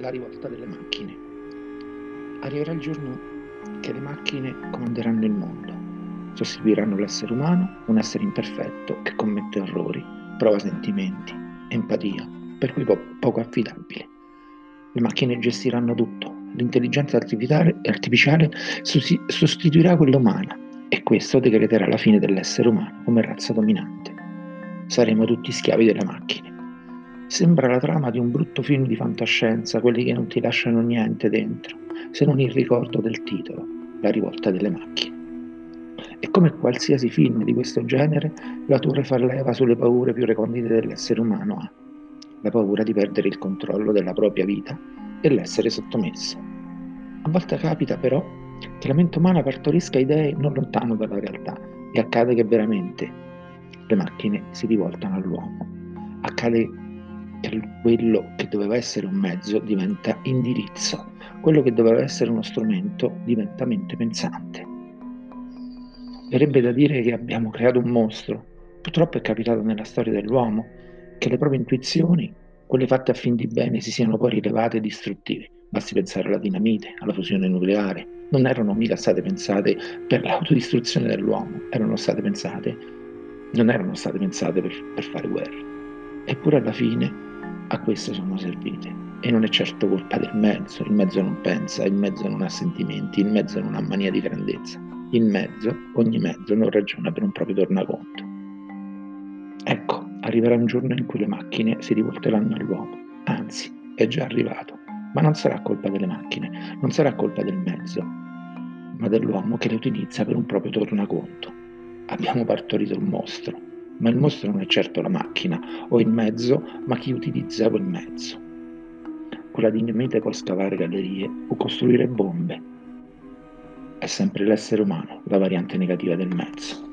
la rivolta delle macchine. Arriverà il giorno che le macchine comanderanno il mondo, sostituiranno l'essere umano, un essere imperfetto che commette errori, prova sentimenti, empatia, per cui po- poco affidabile. Le macchine gestiranno tutto, l'intelligenza artificiale sostituirà quella umana e questo decreterà la fine dell'essere umano come razza dominante. Saremo tutti schiavi delle macchine. Sembra la trama di un brutto film di fantascienza, quelli che non ti lasciano niente dentro, se non il ricordo del titolo, La rivolta delle macchine. E come qualsiasi film di questo genere, l'autore fa leva sulle paure più recondite dell'essere umano ha. La paura di perdere il controllo della propria vita e l'essere sottomesso. A volte capita però che la mente umana partorisca idee non lontano dalla realtà e accade che veramente le macchine si rivoltano all'uomo. Accade quello che doveva essere un mezzo diventa indirizzo, quello che doveva essere uno strumento diventa mente pensante. Verrebbe da dire che abbiamo creato un mostro. Purtroppo è capitato nella storia dell'uomo che le proprie intuizioni, quelle fatte a fin di bene, si siano poi rilevate distruttive. Basti pensare alla dinamite, alla fusione nucleare. Non erano mica state pensate per l'autodistruzione dell'uomo, erano state pensate, non erano state pensate per, per fare guerra. Eppure alla fine a questo sono servite. E non è certo colpa del mezzo, il mezzo non pensa, il mezzo non ha sentimenti, il mezzo non ha mania di grandezza. Il mezzo, ogni mezzo, non ragiona per un proprio tornaconto. Ecco, arriverà un giorno in cui le macchine si rivolteranno all'uomo, anzi, è già arrivato, ma non sarà colpa delle macchine, non sarà colpa del mezzo, ma dell'uomo che le utilizza per un proprio tornaconto. Abbiamo partorito un mostro, ma il mostro non è certo la macchina o il mezzo, ma chi utilizza quel mezzo. Con la dinamite può scavare gallerie o costruire bombe. È sempre l'essere umano la variante negativa del mezzo.